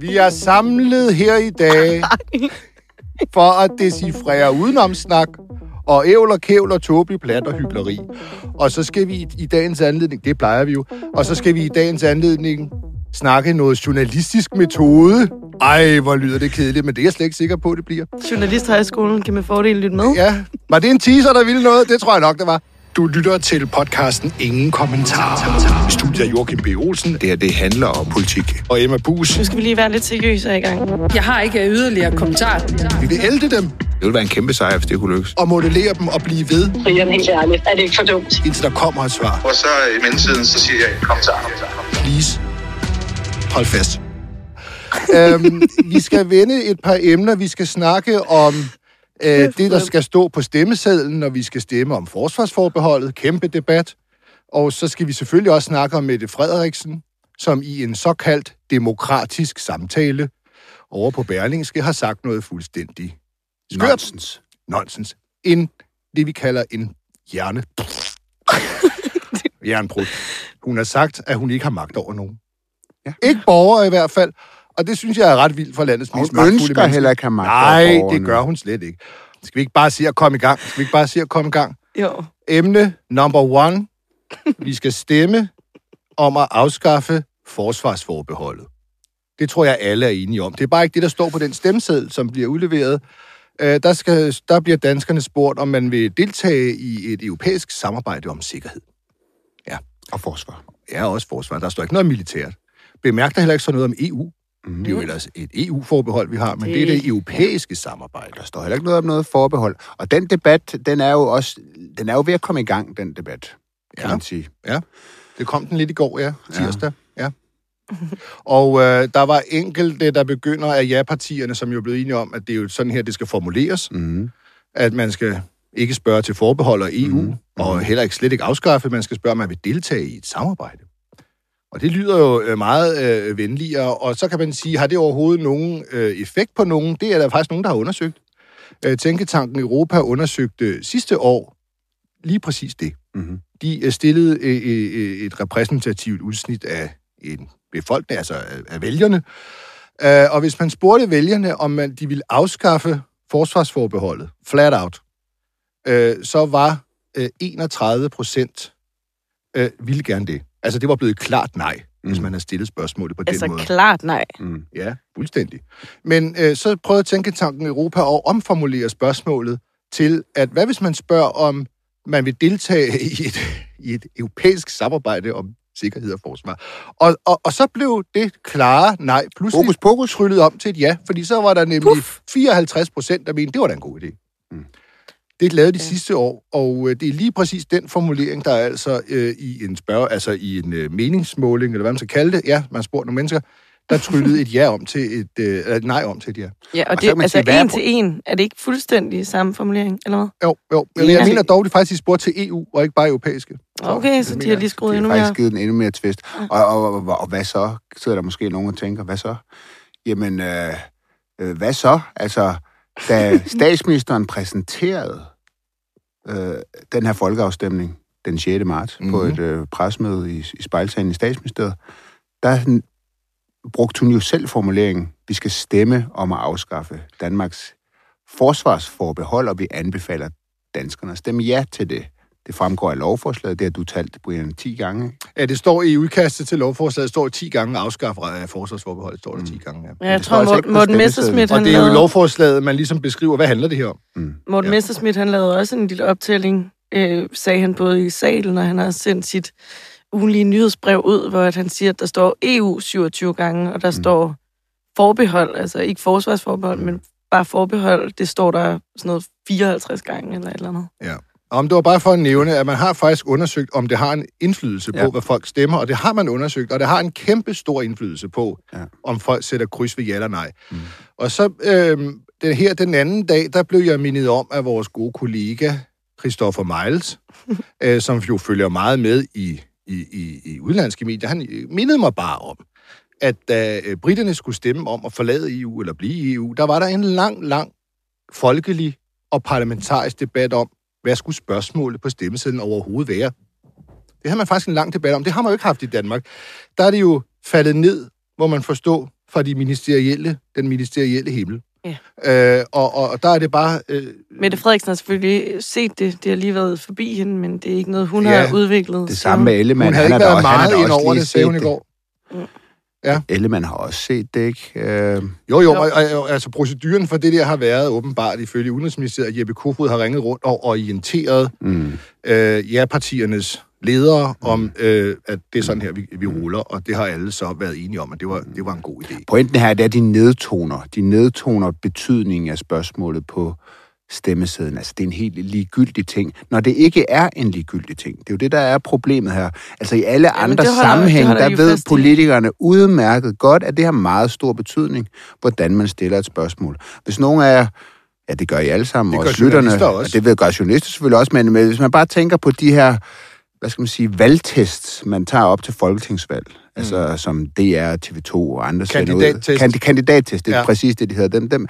Vi er samlet her i dag for at decifrere udenomsnak og ævler, kævler, tåbelig plat og hyggeleri. Og så skal vi i, i dagens anledning, det plejer vi jo, og så skal vi i dagens anledning snakke noget journalistisk metode. Ej, hvor lyder det kedeligt, men det er jeg slet ikke sikker på, det bliver. Journalisthøjskolen kan med fordel lytte med. Ja, var det en teaser, der ville noget? Det tror jeg nok, det var. Du lytter til podcasten Ingen Kommentar. I studiet er Joachim B. Olsen. Det her, det handler om politik. Og Emma Bus. Nu skal vi lige være lidt seriøse i gang. Jeg har ikke yderligere kommentar. Vi vil elde dem Det ville være en kæmpe sejr, hvis det kunne lykkes. og modellere dem og blive ved, Brian, helt ærligt, er det ikke for dumt? indtil der kommer et svar. Og så i mellemtiden, så siger jeg, kom så. Please, hold fast. øhm, vi skal vende et par emner. Vi skal snakke om øh, det, der skal stå på stemmesedlen, når vi skal stemme om forsvarsforbeholdet. Kæmpe debat. Og så skal vi selvfølgelig også snakke om Mette Frederiksen, som i en såkaldt demokratisk samtale over på Berlingske har sagt noget fuldstændig skørt. Nonsens. nonsens. En, det vi kalder en hjerne. Jernbrud. Hun har sagt, at hun ikke har magt over nogen. Ja. Ikke borgere i hvert fald. Og det synes jeg er ret vildt for landets mest magtfulde ønsker mennesker. heller ikke have magt Nej, det gør hun slet ikke. Skal vi ikke bare sige at komme i gang? Skal vi ikke bare sige at komme i gang? Jo. Emne number one. Vi skal stemme om at afskaffe forsvarsforbeholdet. Det tror jeg, alle er enige om. Det er bare ikke det, der står på den stemmeseddel, som bliver udleveret. Øh, Der, skal, der bliver danskerne spurgt, om man vil deltage i et europæisk samarbejde om sikkerhed. Og forsvar. Ja, også forsvar. Der står ikke noget militært. Bemærk der heller ikke så noget om EU. Mm. Det er jo ellers et EU-forbehold, vi har, men det, det er det europæiske samarbejde. Der står heller ikke noget om noget forbehold. Og den debat, den er jo også, den er jo ved at komme i gang, den debat, kan Ja. man sige. Det kom den lidt i går, ja. Tirsdag, ja. ja. Og øh, der var enkelte, der begynder af ja-partierne, som jo er blevet enige om, at det er jo sådan her, det skal formuleres. Mm. At man skal ikke spørge til forbehold og EU, mm. og heller ikke slet ikke afskaffe. Man skal spørge, om man vil deltage i et samarbejde. Og det lyder jo øh, meget øh, venligere, og så kan man sige, har det overhovedet nogen øh, effekt på nogen? Det er der faktisk nogen, der har undersøgt. Øh, Tænketanken Europa undersøgte sidste år lige præcis det. Mm. De øh, stillede øh, øh, et repræsentativt udsnit af en befolkning, altså af- af vælgerne. Øh, Og hvis man spurgte vælgerne, om man, de ville afskaffe forsvarsforbeholdet, flat out, øh, så var øh, 31 procent øh, ville gerne det. Altså, det var blevet et klart nej, mm. hvis man havde stillet spørgsmålet på Altså den måde. klart nej. Mm. Ja, fuldstændig. Men øh, så prøvede Tænketanken Europa at omformulere spørgsmålet til, at hvad hvis man spørger, om man vil deltage i et, i et europæisk samarbejde om sikkerhed og forsvar. Og, og, og så blev det klare nej pludselig Fokus, fokus. tryllet om til et ja, fordi så var der nemlig Puff. 54 procent, der mente, det var da en god idé. Mm. Det lavede de ja. sidste år, og øh, det er lige præcis den formulering, der er altså øh, i en spørg, altså i en øh, meningsmåling, eller hvad man skal kalde det. Ja, man spurgte nogle mennesker, der tryllede et ja om til et, øh, et nej om til et ja. Ja, og Og så det, altså sige, er en til en. Er det ikke fuldstændig samme formulering, eller hvad? Jo, jo. Men Ja. jeg mener dog, de faktisk spurgte til EU, og ikke bare europæiske. Okay, så de mener har lige skruet endnu har mere. faktisk givet den endnu mere twist. Og, og, og, og hvad så? Sidder der måske nogen og tænker, hvad så? Jamen, øh, øh, hvad så? Altså, da statsministeren præsenterede øh, den her folkeafstemning den 6. marts mm-hmm. på Mhm. et øh, presmøde i, i spejlsagen i statsministeriet, der brugte hun jo selv formuleringen, vi skal stemme om at afskaffe Danmarks forsvarsforbehold, og vi anbefaler danskerne at stemme ja til det. Det fremgår af lovforslaget, det har du talt, Brian, 10 gange. Ja, det står i udkastet til lovforslaget, står 10 gange afskaffer af forsvarsforbeholdet, står der 10 gange, ja. Ja, jeg det står tror, altså Morten, Morten. Messerschmidt, Og han det er jo lovforslaget, man ligesom beskriver, hvad handler det her om? Mm. Morten Ja. Messerschmidt, han lavede også en lille optælling, øh, sagde han både i salen, og han har sendt sit ugenlige nyhedsbrev ud, hvor at han siger, at der står EU 27 gange, og der mm. står forbehold, altså ikke forsvarsforbehold, Mm. men bare forbehold, det står der sådan noget 54 gange eller et eller andet. Ja. Om det var bare for at nævne, at man har faktisk undersøgt, om det har en indflydelse på, Ja. hvad folk stemmer, og det har man undersøgt, og det har en kæmpe stor indflydelse på, Ja. om folk sætter kryds ved ja eller nej. Mm. Og så øh, den her den anden dag, der blev jeg mindet om af vores gode kollega, Christoffer Miles, øh, som jo følger meget med i, i, i, i udlandske medier. Han øh, mindede mig bare om, at da øh, britterne skulle stemme om at forlade EU eller blive i EU, der var der en lang, lang folkelig og parlamentarisk debat om, hvad skulle spørgsmålet på stemmesedlen overhovedet være? Det har man faktisk en lang debat om. Det har man jo ikke haft i Danmark. Der er det jo faldet ned, hvor man forstå, fra de ministerielle, den ministerielle himmel. Ja. Øh, og, og, der er det bare... Øh, Mette Frederiksen har selvfølgelig set det. Det har lige været forbi hende, men det er ikke noget, hun Ja, har udviklet. Det samme med Ellemann. hun havde ikke været meget ind over det, sagde hun i set går. Ellemann har også set det, ikke? Øh, Jo, jo, og, og, og, altså proceduren for det der har været åbenbart ifølge Udenrigsministeriet, at Jeppe Kofod har ringet rundt og orienteret mm. øh, ja-partiernes ledere om, øh, at det er sådan her, vi, vi ruller, og det har alle så været enige om, at det var, det var en god idé. Pointen her det er, at de nedtoner. De nedtoner betydningen af spørgsmålet på stemmesedlen. Altså, det er en helt ligegyldig ting. Når det ikke er en ligegyldig ting. Det er jo det, der er problemet her. Altså, i alle Jamen, andre holder- sammenhænge, holder der ved i. politikerne udmærket godt, at det har meget stor betydning, hvordan man stiller et spørgsmål. Hvis nogen af jer Ja, det gør I alle sammen, Det gør også lytterne. også. Og det ved gør journalister selvfølgelig også, men men hvis man bare tænker på de her, hvad skal man sige, valgtests, man tager op til folketingsvalg, mm. altså som DR, TV2 og andre sender ud. Kandidattest. Kan, kandidattest, det er Ja. præcis det, de hedder. Dem, dem,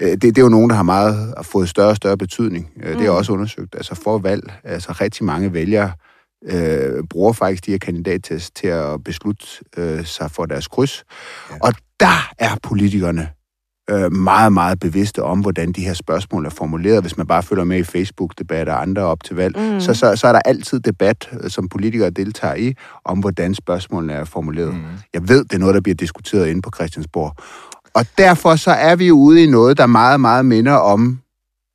det, det er jo nogen, der har meget har fået større og større betydning. Mm. Det er også undersøgt. Altså for valg, altså rigtig mange vælgere øh, bruger faktisk de her kandidattest til at beslutte øh, sig for deres kryds. Ja. Og der er politikerne øh, meget, meget bevidste om, hvordan de her spørgsmål er formuleret. Hvis man bare følger med i Facebook-debatter og andre op til valg, Mm. mm. så, så, så er der altid debat, øh, som politikere deltager i, om hvordan spørgsmålene er formuleret. Mm. Jeg ved, det er noget, der bliver diskuteret inde på Christiansborg. Og derfor så er vi ude i noget, der meget, meget minder om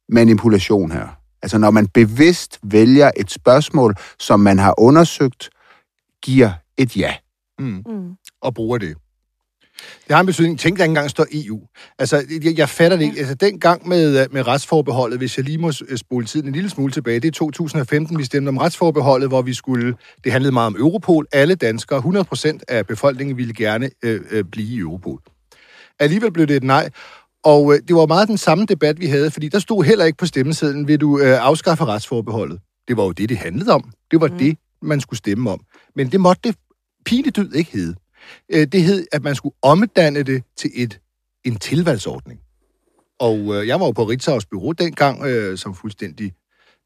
manipulation her. Altså når man bevidst vælger et spørgsmål, som man har undersøgt, giver et ja. Mm. Mm. og bruger det. Det har en betydning. Tænk, der ikke engang står EU. Altså, jeg, jeg fatter det ikke. Altså, den gang med, øh, med retsforbeholdet, hvis jeg lige må øh, spole tiden en lille smule tilbage, det er 2015, vi stemte om retsforbeholdet, hvor vi skulle, det handlede meget om Europol. Alle danskere, 100 procent af befolkningen ville gerne øh, øh, blive i Europol. Alligevel blev det et nej, og øh, det var meget den samme debat, vi havde, fordi der stod heller ikke på stemmesedlen, vil du øh, afskaffe retsforbeholdet. Det var jo det, det handlede om. Det var mm. det, man skulle stemme om. Men det måtte det pinedyd ikke hedde. Øh, det hed, at man skulle omdanne det til et, en tilvalgsordning. Og øh, jeg var jo på Ritzaus bureau dengang, øh, som fuldstændig,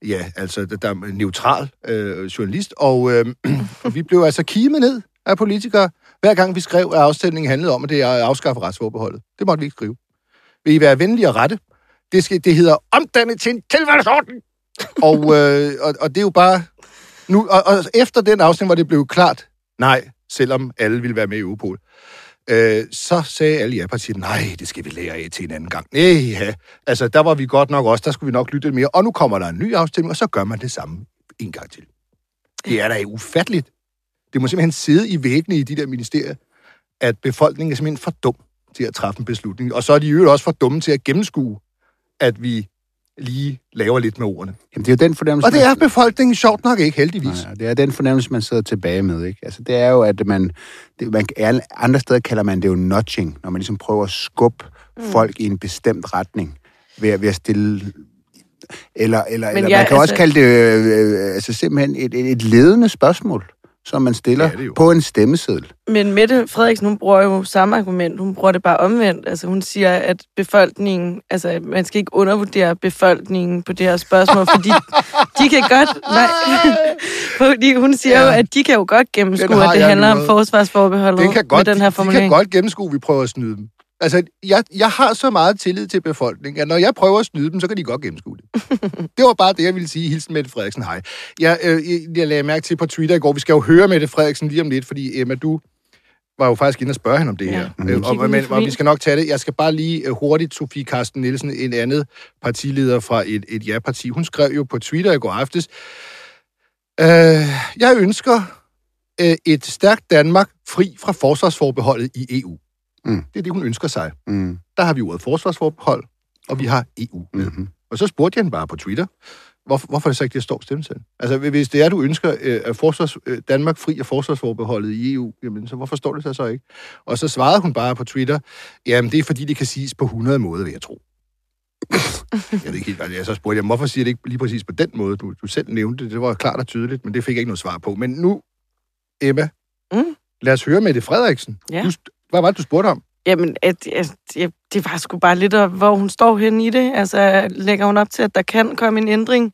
ja, altså der er neutral øh, journalist, og, øh, og vi blev altså kimet ned af politikere, hver gang vi skrev, at afstemningen handlede om, at det er at afskaffe retsforbeholdet. Det måtte vi ikke skrive. Vil I være venlige og rette? Det, skal, det hedder omdanne til en tilvalgsordning. og, øh, og, og det er jo bare... Nu, og, og efter den afstemning, hvor det blev klart, nej, selvom alle ville være med i Europol, øh, så sagde alle ja-partier, nej, det skal vi lære af til en anden gang. Nej, ja. Altså, der var vi godt nok også, der skulle vi nok lytte lidt mere. Og nu kommer der en ny afstemning, og så gør man det samme en gang til. Det er da ufatteligt. Det må simpelthen sidde i væggene i de der ministerier, at befolkningen er simpelthen for dum til at træffe en beslutning. Og så er de jo også for dumme til at gennemskue, at vi lige laver lidt med ordene. Jamen, det er jo den fornemmelse, Og det er befolkningen sjovt nok ikke, heldigvis. Nej, det er den fornemmelse, man sidder tilbage med. Ikke? Altså, det er jo, at man, det, man... Andre steder kalder man det jo nudging, når man ligesom prøver at skubbe mm. folk i en bestemt retning ved, at- ved at stille... Eller, eller, eller ja, man kan altså- også kalde det øh, øh, altså simpelthen et, et, et ledende spørgsmål, som man stiller er jo. på en stemmeseddel. Men Mette Frederiksen, hun bruger jo samme argument. Hun bruger det bare omvendt. Altså, hun siger, at befolkningen... Altså, man skal ikke undervurdere befolkningen på det her spørgsmål, fordi de kan godt... Nej, fordi hun siger Ja. ja. jo, at de kan jo godt gennemskue, at det handler om forsvarsforbeholdet Den kan godt, med den her de, de formulering. kan godt gennemskue, at vi prøver at snyde dem. Altså, jeg, jeg har så meget tillid til befolkningen, at når jeg prøver at snyde dem, så kan de godt gennemskue det. det var bare det, jeg ville sige. Hilsen Mette Frederiksen, hej. Jeg, øh, jeg, jeg lagde mærke til på Twitter i går, vi skal jo høre Mette Frederiksen lige om lidt, fordi Emma, du var jo faktisk inde og spørge hende om det Ja, her. Øh, Kigge og, men, og vi skal nok tage det. Jeg skal bare lige øh, hurtigt, Sofie Karsten Nielsen, en andet partileder fra et, et ja-parti, hun skrev jo på Twitter i går aftes, øh, jeg ønsker øh, et stærkt Danmark fri fra forsvarsforbeholdet i EU. Mm. Det er det, hun ønsker sig. Mm. Der har vi ordet forsvarsforbehold, og vi har EU med. Mm-hmm. Og så spurgte jeg hende bare på Twitter, hvorfor, hvorfor er det så ikke, det står stemmesedlen? Altså, hvis det er, du ønsker øh, at forsvars, øh, Danmark fri af forsvarsforbeholdet i EU, jamen, så hvorfor står det så så ikke? Og så svarede hun bare på Twitter, jamen, det er fordi, det kan siges på 100 måder, vil jeg tro. jeg ved ikke helt, det er. Så spurgte jeg, hvorfor siger det ikke lige præcis på den måde? Du, du selv nævnte det, det var klart og tydeligt, men det fik jeg ikke noget svar på. Men nu, Emma, Mm. lad os høre Mette Frederiksen. Ja. Du, hvad var det, du spurgte om? Jamen, at, at, at, det var sgu bare lidt, af, hvor hun står henne i det. Altså, lægger hun op til, at der kan komme en ændring?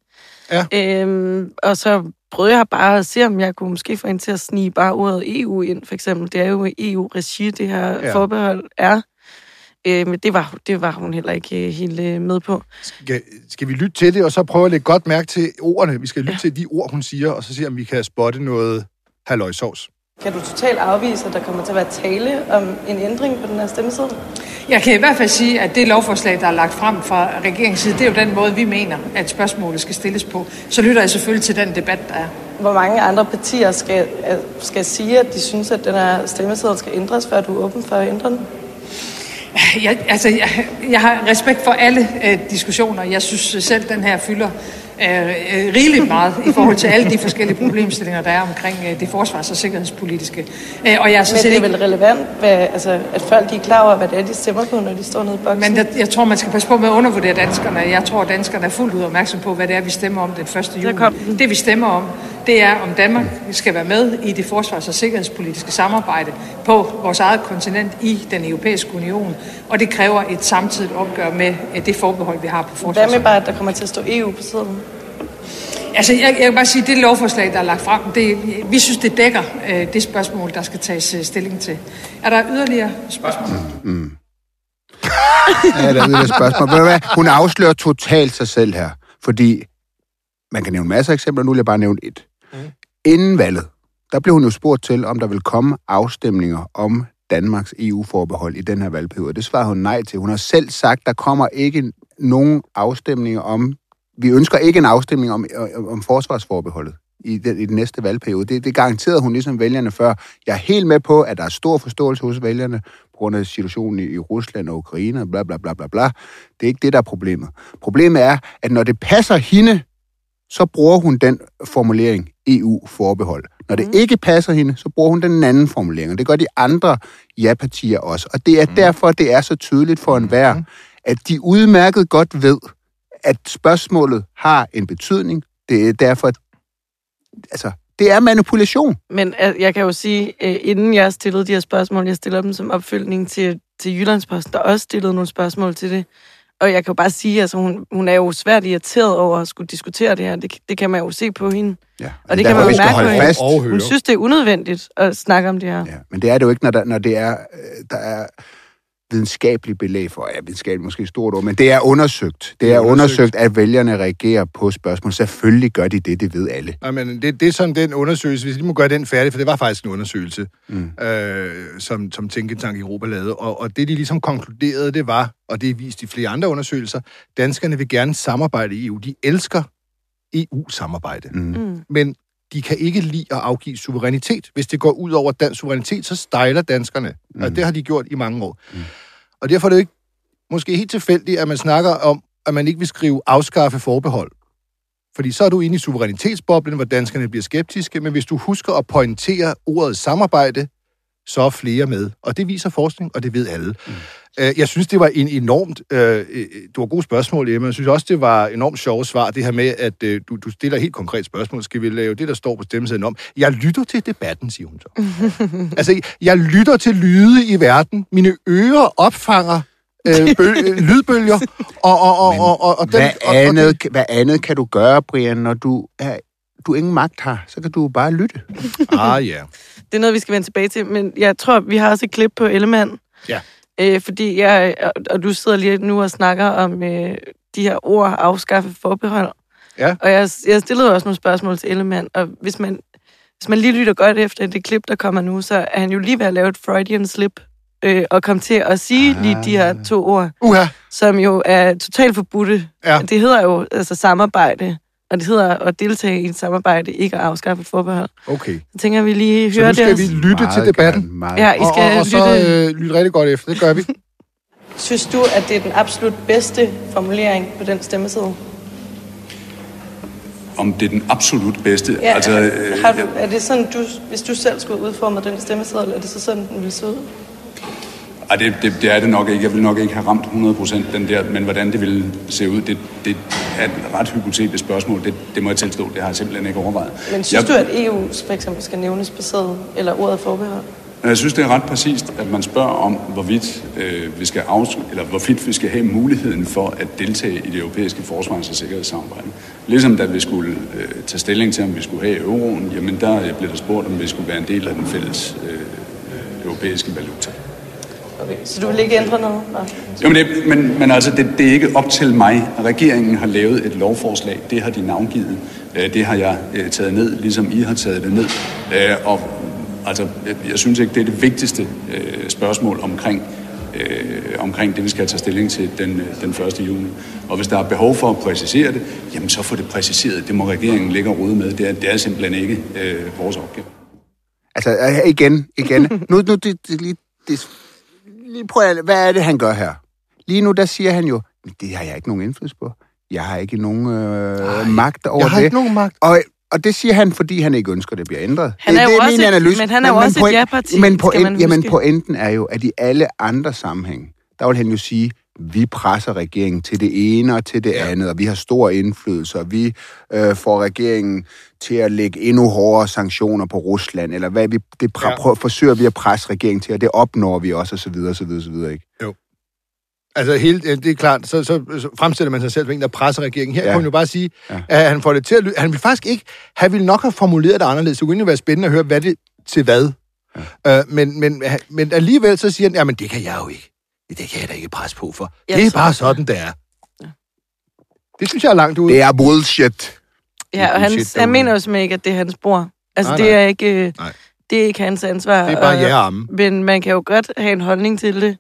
Ja. Øhm, og så prøvede jeg bare at se, om jeg kunne måske få hende til at snige bare ordet EU ind, for eksempel. Det er jo EU-regi, det her Ja. forbehold er. Øh, men det var, det var hun heller ikke øh, helt øh, med på. Skal, skal vi lytte til det, og så prøve at lægge godt mærke til ordene? Vi skal lytte ja. til de ord, hun siger, og så se, om vi kan spotte noget halløjsovs. Kan du totalt afvise, at der kommer til at være tale om en ændring på den her stemmeseddel? Jeg kan i hvert fald sige, at det lovforslag, der er lagt frem fra regeringens side, det er jo den måde, vi mener, at spørgsmålet skal stilles på. Så lytter jeg selvfølgelig til den debat, der er. Hvor mange andre partier skal, skal sige, at de synes, at den her stemmeseddel skal ændres, før du er åben for at ændre den? Jeg, altså, jeg, jeg har respekt for alle øh, diskussioner. Jeg synes selv, den her fylder øh, rigeligt meget i forhold til alle de forskellige problemstillinger, der er omkring øh, det forsvars- og sikkerhedspolitiske. Øh, og jeg er sådan Men set det er ikke... vel relevant, hvad, altså, at folk de er klar over, hvad det er, de stemmer på, når de står nede i boksen? Men jeg, jeg tror, man skal passe på med at undervurdere danskerne. Jeg tror, at danskerne er fuldt ud opmærksom på, hvad det er, vi stemmer om den 1. juli. Det, vi stemmer om, det er, om Danmark skal være med i det forsvars- og sikkerhedspolitiske samarbejde på vores eget kontinent i den europæiske union. Og det kræver et samtidigt opgør med øh, det forbehold, vi har på forsvars- Hvad med bare, at der kommer til at stå EU på siden? Altså, jeg, jeg vil bare sige, at det lovforslag, der er lagt frem, det, vi synes, det dækker øh, det spørgsmål, der skal tages øh, stilling til. Er der yderligere spørgsmål? Ja, der er yderligere spørgsmål. Ved du hvad? Hun afslører totalt sig selv her, fordi man kan nævne masser af eksempler, nu vil jeg bare nævne et. Inden valget, der blev hun jo spurgt til, om der vil komme afstemninger om Danmarks EU-forbehold i den her valgperiode. Det svarede hun nej til. Hun har selv sagt, der kommer ikke nogen afstemninger om... Vi ønsker ikke en afstemning om, øh, øh, om, forsvarsforbeholdet i den, i den næste valgperiode. Det, det garanterede hun ligesom vælgerne før. Jeg er helt med på, at der er stor forståelse hos vælgerne på grund af situationen i, i Rusland og Ukraine, bla bla bla bla bla. Det er ikke det, der er problemet. Problemet er, at når det passer hende, så bruger hun den formulering EU-forbehold. Når det ikke passer hende, så bruger hun den anden formulering, og det gør de andre ja-partier også. Og det er derfor, det er så tydeligt for enhver, at de udmærket godt ved, at spørgsmålet har en betydning. Det er derfor, altså, det er manipulation. Men jeg kan jo sige, øh, inden jeg stillede de her spørgsmål, jeg stiller dem som opfølgning til, til Jyllandsposten, der også stillede nogle spørgsmål til det. Og jeg kan jo bare sige, at altså, hun, hun er jo svært irriteret over at skulle diskutere det her. Det, det kan man jo se på hende. Ja. Og det kan man jo mærke på hende. Hun synes, det er unødvendigt at snakke om det her. Ja, men det er det jo ikke, når der, når det er, øh, der er videnskabelig belæg for, ja, videnskabelig måske et stort ord, men det er undersøgt. Det er undersøgt, undersøgt at vælgerne reagerer på spørgsmål. Selvfølgelig gør de det, det ved alle. Nej, men det, det er sådan den undersøgelse, hvis vi må gøre den færdig, for det var faktisk en undersøgelse, mm. øh, som, som Tænketank Europa lavede, og, og det de ligesom konkluderede, det var, og det er vist i flere andre undersøgelser, danskerne vil gerne samarbejde i EU. De elsker EU-samarbejde. Mm. Mm. Men de kan ikke lide at afgive suverænitet. Hvis det går ud over dansk suverænitet, så stejler danskerne. Mm. Og det har de gjort i mange år. Mm. Og derfor er det jo ikke måske helt tilfældigt, at man snakker om, at man ikke vil skrive afskaffe forbehold. Fordi så er du inde i suverænitetsboblen, hvor danskerne bliver skeptiske, men hvis du husker at pointere ordet samarbejde, så er flere med. Og det viser forskning, og det ved alle. Mm. Jeg synes, det var en enormt... Øh, du har gode spørgsmål, Emma. Jeg synes også, det var enormt sjove svar, det her med, at øh, du, du stiller helt konkret spørgsmål. Skal vi lave det, der står på stemmesedlen om? Jeg lytter til debatten, siger hun så. altså, jeg lytter til lyde i verden. Mine ører opfanger øh, bøl, øh, lydbølger. Og, og, og, og, og, og, den, Hvad og, og andet, hvad andet kan du gøre, Brian, når du, er, du ingen magt har? Så kan du bare lytte. Ah, ja. Det er noget, vi skal vende tilbage til, men jeg tror, vi har også et klip på Ellemann. Ja. Øh, fordi jeg, og- du sidder lige nu og snakker om øh, de her ord, afskaffe forbehold. Ja. Og jeg, jeg stillede også nogle spørgsmål til Ellemann, og hvis man, hvis man lige lytter godt efter det klip, der kommer nu, så er han jo lige ved at lave et Freudian slip, øh, og komme til at sige ah. lige de her to ord, Uha. som jo er totalt forbudte. Ja. Det hedder jo altså samarbejde, og det hedder at deltage i et samarbejde, ikke at afskaffe et forbehold. Okay. Så tænker vi lige Så hører nu skal det. vi lytte til debatten. Gerne, meget. Ja, I Og, skal og, og så lytte. øh, lytte rigtig godt efter. Det gør vi. Synes du, at det er den absolut bedste formulering på den stemmeseddel? Om det er den absolut bedste. Ja, altså, øh, har du, er det sådan, du, hvis du selv skulle udforme den stemmeseddel, er det så sådan, den ville se ud? Ej, det, det, det er det nok ikke. Jeg vil nok ikke have ramt 100% den der, men hvordan det ville se ud, det, det er et ret hypotetisk spørgsmål. Det, det må jeg tilstå, det har jeg simpelthen ikke overvejet. Men synes jeg, du, at EU for eksempel skal nævnes sædet, eller ordet forbehold? Jeg synes, det er ret præcist, at man spørger om, hvorvidt øh, vi skal afs- eller hvorvidt vi skal have muligheden for at deltage i det europæiske forsvars- og sikkerhedssamarbejde. Ligesom da vi skulle øh, tage stilling til, om vi skulle have euroen, jamen der øh, blev der spurgt, om vi skulle være en del af den fælles øh, europæiske valuta. Så du vil ikke ændre noget? Nå. Jo, men, det, men, men altså, det, det er ikke op til mig. Regeringen har lavet et lovforslag, det har de navngivet. Øh, Det har jeg øh, taget ned, ligesom I har taget det ned. Øh, Og altså, jeg- synes ikke, det er det vigtigste spørgsmål omkring, øh, omkring det, vi skal tage stilling til den, den 1. juni. Og hvis der er behov for at præcisere det, jamen så får det præciseret. Det må regeringen ligge og rode med. Det er, det er simpelthen ikke øh, vores opgave. Altså, igen, igen. Nu, nu, det, det, lige, det, lige prøv at, hvad er det, han gør her? Lige nu, der siger han jo, "Men det har jeg ikke nogen indflydelse på. Jeg har ikke nogen øh, magt over jeg har det. ikke nogen magt. Og, og det siger han, fordi han ikke ønsker, at det bliver ændret. Han det, er jo det også min et- analyse. men han er jo også et ja-parti, Men, point, jamen, pointen er jo, at i alle andre sammenhæng, der vil han jo sige, vi presser regeringen til det ene og til det ja. andet, og vi har stor indflydelse, og vi øh, får regeringen til at lægge endnu hårdere sanktioner på Rusland, eller hvad vi, det pre- Ja. prøver, forsøger vi at presse regeringen til, og det opnår vi også, og så videre, og så videre, og så videre, ikke? Altså, helt, det er klart, så, så, så fremstiller man sig selv som en, der presser regeringen. Her ja. Kan man jo bare sige, ja. At han får det til at lyde... Han vil faktisk ikke... Han ville nok have formuleret det anderledes. Det kunne egentlig være spændende at høre, hvad det til hvad. Ja. Øh, men, men, men alligevel så siger han, jamen det kan jeg jo ikke. Det kan jeg da ikke presse på for. Ja, det er så- bare sådan, det er. Det synes jeg er langt ude. Det er bullshit. Ja, og han, bullshit han mener jo simpelthen ikke, at det er hans bror. Altså, Nej, det nej. er ikke... øh, Nej. Det er ikke hans ansvar. Det er bare ja og amen. Men man kan jo godt have en holdning til det,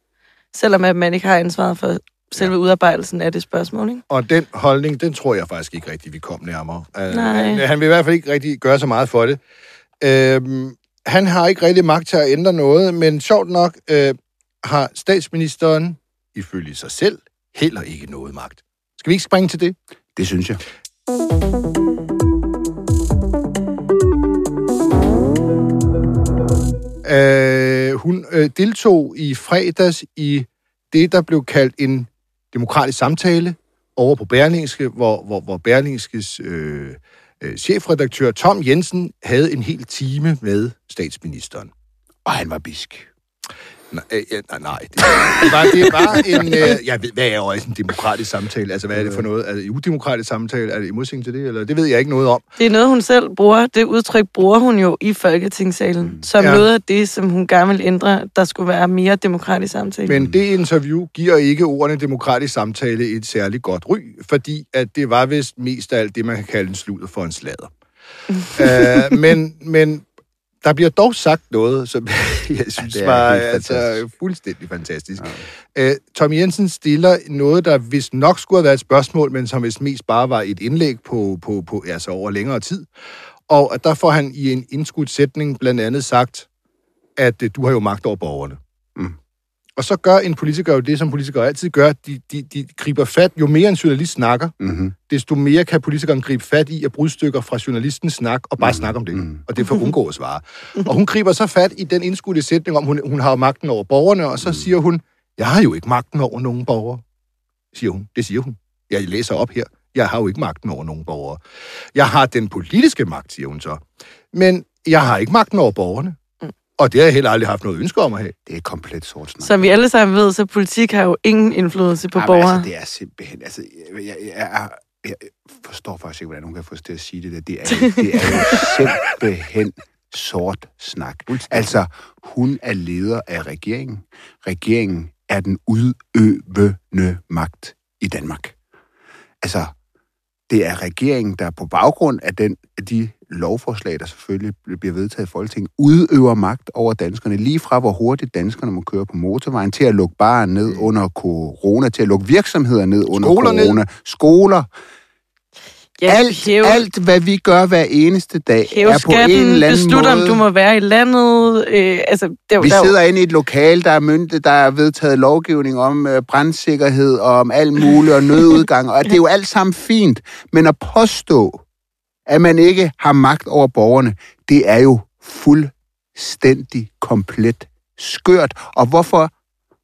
selvom at man ikke har ansvaret for selve ja. udarbejdelsen af det spørgsmål, ikke? Og den holdning, den tror jeg faktisk ikke rigtig, vi kom nærmere. Uh, Nej. han, han vil i hvert fald ikke rigtig gøre så meget for det. Uh, han har ikke rigtig magt til at ændre noget, men sjovt nok uh, har statsministeren, ifølge sig selv, heller ikke noget magt. Skal vi ikke springe til det? Det synes jeg. Uh, hun uh, deltog i fredags i det, der blev kaldt en demokratisk samtale over på Berlingske, hvor, hvor, hvor Berlingskes øh, øh, chefredaktør Tom Jensen havde en hel time med statsministeren. Og han var bisk. Nej, øh, ja, nej, nej det, det, var, det var en... Øh, jeg ved, hvad er også en demokratisk samtale? Altså, hvad er det for noget? Er det udemokratisk samtale? Er det i modsætning til det? Eller, det ved jeg ikke noget om. Det er noget, hun selv bruger. Det udtryk bruger hun jo i Folketingssalen, som Ja. ja. noget af det, som hun gerne vil ændre, der skulle være mere demokratisk samtale. Men det interview giver ikke ordene demokratisk samtale et særligt godt ry, fordi at det var vist mest af alt det, man kan kalde en sludder for en sladder. uh, men, men der bliver dog sagt noget, som jeg synes er var altså, fuldstændig fantastisk. Ja. Uh, Tom Jensen stiller noget, der vist nok skulle have været et spørgsmål, men som vist mest bare var et indlæg på, på, på altså over længere tid. Og at der får han i en indskudt sætning blandt andet sagt, at øh, du har jo magt over borgerne. Og så gør en politiker jo det, som politikere altid gør. De, de, de griber fat. Jo mere en journalist snakker, Mm-hmm. desto mere kan politikeren gribe fat i at brudstykker fra journalistens snak og bare mm. snakke om det. Mm. Og det for at undgå at svare. og hun griber så fat i den indskudte sætning om, hun, hun har magten over borgerne, og så mm. siger hun, jeg har jo ikke magten over nogen borgere, siger hun. Det siger hun. Jeg læser op her. Jeg har jo ikke magten over nogen borgere. Jeg har den politiske magt, siger hun så. Men jeg har ikke magten over borgerne. Og det har jeg heller aldrig haft noget ønske om at have. Det er komplet sort snak. Som vi alle sammen ved, så politik har jo ingen indflydelse på Jamen, borgere. Altså, det er simpelthen... Altså, jeg, jeg, jeg, jeg forstår faktisk ikke, hvordan nogen kan få os til at sige det der. Det er, jo- det er jo simpelthen sort snak. Altså, hun er leder af regeringen. Regeringen er den udøvende magt i Danmark. Altså, det er regeringen, der på baggrund af den, af de lovforslag, der selvfølgelig bliver vedtaget i Folketinget, udøver magt over danskerne. Lige fra, hvor hurtigt danskerne må køre på motorvejen, til at lukke barer ned under corona, til at lukke virksomheder ned under Skoler ned. corona. Skoler. Ja, alt, hæve, alt, hvad vi gør hver eneste dag, hæve er på skatten, en eller anden beslutte, måde... om du må være i landet. Øh, altså, der, Vi der, sidder inde i et lokal, der er myndet, der er vedtaget lovgivning om øh, brandsikkerhed og om alt muligt og nødudgang, og det er jo alt sammen fint. Men at påstå, at man ikke har magt over borgerne, det er jo fuldstændig komplet skørt. Og hvorfor,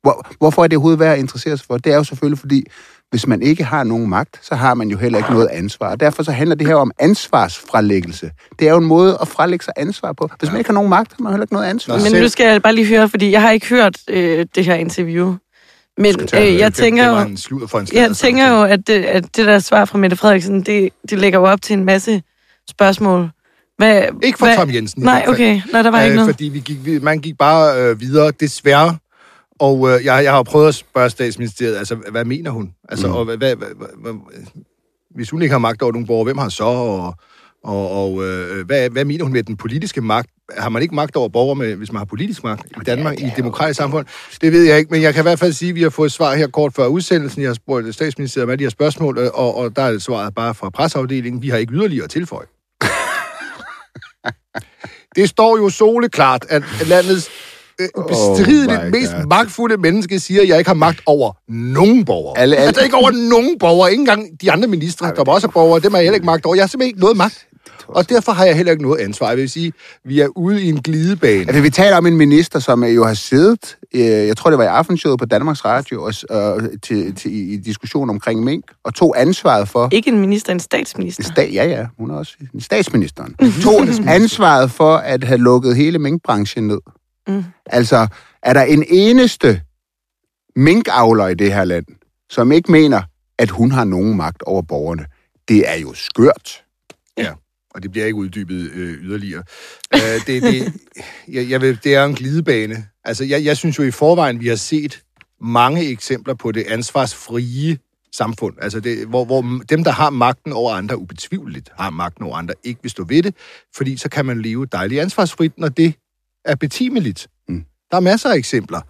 hvor, hvorfor er det overhovedet værd at interessere sig for? Det er jo selvfølgelig, fordi hvis man ikke har nogen magt, så har man jo heller ikke noget ansvar. Og derfor så handler det her om ansvarsfralæggelse. Det er jo en måde at frelægge sig ansvar på. Hvis man ikke har nogen magt, har man heller ikke noget ansvar. Nå, Men selv- nu skal jeg bare lige høre, fordi jeg har ikke hørt øh, det her interview. Men øh, jeg tænker jo, jeg tænker jo, at det, at det der svar fra Mette Frederiksen, det, det lægger jo op til en masse spørgsmål. Hvad, Ikke for hvad, Tom Jensen. Nej, okay. Nej, der var ikke Øh, noget. Fordi vi gik, vi, man gik bare øh, videre, desværre. Og øh, jeg, jeg har prøvet at spørge statsministeriet, altså, hvad mener hun? Altså, mm. og hvad, hvad, hvad, hvad, hvis hun ikke har magt over nogle borgere, hvem har så? Og, og, og øh, hvad, hvad mener hun med den politiske magt? Har man ikke magt over borgere, med, hvis man har politisk magt i Danmark, i et demokratisk samfund? Det ved jeg ikke, men jeg kan i hvert fald sige, at vi har fået et svar her kort før udsendelsen. Jeg har spurgt statsministeriet om alle de her spørgsmål, øh, og, og der er svaret bare fra presseafdelingen. Vi har ikke yderligere at tilføje. Det står jo soleklart, at landets bestrideligt my oh mest God. magtfulde menneske siger, at jeg ikke har magt over nogen borgere. Alle- alle- Altså ikke over nogen borgere. Ikke engang de andre ministre, der var også er borgere, dem har jeg heller ikke magt over. Jeg har simpelthen ikke noget magt. Og derfor har jeg heller ikke noget ansvar. Jeg vil sige, vi er ude i en glidebane. Altså, vi taler om en minister, som jo har siddet, øh, jeg tror det var i aftenshowet på Danmarks Radio, og, og til, til, i diskussion omkring mink, og tog ansvaret for... Ikke en minister, en statsminister. Sta- ja, ja, hun er også statsministeren. Tog ansvaret for at have lukket hele minkbranchen ned. Mm. Altså, er der en eneste minkavler i det her land, som ikke mener, at hun har nogen magt over borgerne? Det er jo skørt. og det bliver ikke uddybet øh, yderligere. Øh, det, det, jeg, jeg vil, det er en glidebane. Altså, jeg, jeg synes jo i forvejen, vi har set mange eksempler på det ansvarsfrie samfund. Altså, det, hvor, hvor dem, der har magten over andre, ubetvivligt har magten over andre, ikke vil stå ved det, fordi så kan man leve dejligt ansvarsfrit, når det er betimeligt. Mm. Der er masser af eksempler.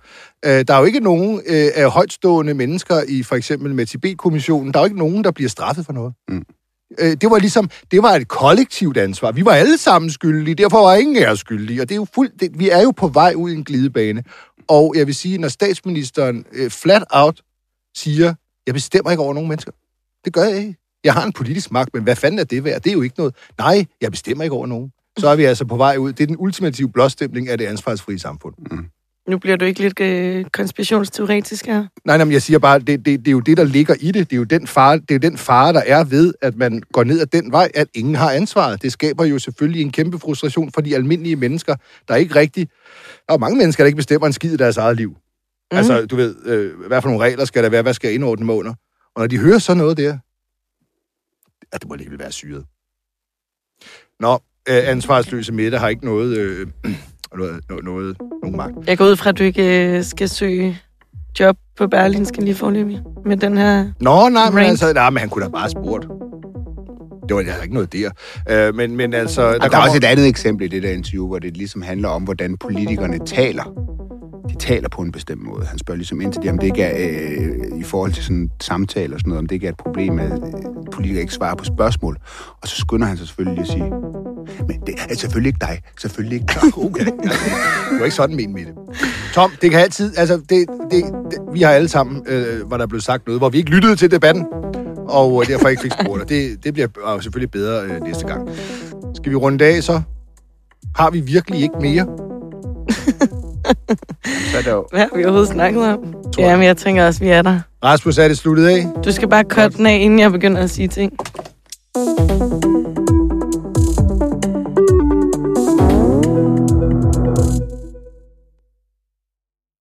Øh, der er jo ikke nogen øh, af højtstående mennesker i for eksempel med Tibet-kommissionen, der er jo ikke nogen, der bliver straffet for noget. Mm. Øh, det var ligesom, det var et kollektivt ansvar. Vi var alle sammen skyldige, derfor var ingen af os skyldige. Og det er jo fuldt, det, vi er jo på vej ud i en glidebane. Og jeg vil sige, når statsministeren øh, flat out siger, jeg bestemmer ikke over nogen mennesker. Det gør jeg ikke. Jeg har en politisk magt, men hvad fanden er det værd? Det er jo ikke noget. Nej, jeg bestemmer ikke over nogen. Så er vi altså på vej ud. Det er den ultimative blåstempling af det ansvarsfrie samfund. Nu bliver du ikke lidt øh, konspirationsteoretisk her. Nej, nej, men jeg siger bare, det, det, det er jo det, der ligger i det. Det er jo den fare, det er jo den fare, der er ved, at man går ned ad den vej, at ingen har ansvaret. Det skaber jo selvfølgelig en kæmpe frustration for de almindelige mennesker, der ikke rigtig... Der er mange mennesker, der ikke bestemmer en skid i deres eget liv. Mm. Altså, du ved, øh, hvad for nogle regler skal der være, hvad skal jeg indordne mig under? Og når de hører sådan noget der, ja, det må alligevel være syret. Nå, øh, ansvarsløse Mette har ikke noget, øh, noget, noget, noget, nogen magt. Jeg går ud fra, at du ikke øh, skal søge job på Berlinske lige forløbig med den her... Nå, nej, men Rank. altså, nej, men han kunne da bare spurgt. Det var der er ikke noget der. Øh, men, men altså... Der, Der, er også et andet eksempel i det der interview, hvor det ligesom handler om, hvordan politikerne taler. De taler på en bestemt måde. Han spørger ligesom ind til det, om det ikke er, øh, i forhold til sådan samtaler og sådan noget, om det ikke er et problem, at øh, politikere ikke svarer på spørgsmål. Og så skynder han sig selvfølgelig at sige, men det er selvfølgelig ikke dig, selvfølgelig ikke dig. Okay. Det var ikke sådan men med det. Tom, det kan altid... Altså, det, det, det, vi har alle sammen, øh, hvor der blev sagt noget, hvor vi ikke lyttede til debatten, og øh, derfor ikke fik spurgt. Og det, det bliver øh, selvfølgelig bedre øh, næste gang. Skal vi runde af, så? Har vi virkelig ikke mere? Så er jo, Hvad har vi overhovedet snakket om? Tror jeg. Jamen, jeg tænker også, vi er der. Rasmus, er det sluttet af? Du skal bare cutte den af, inden jeg begynder at sige ting.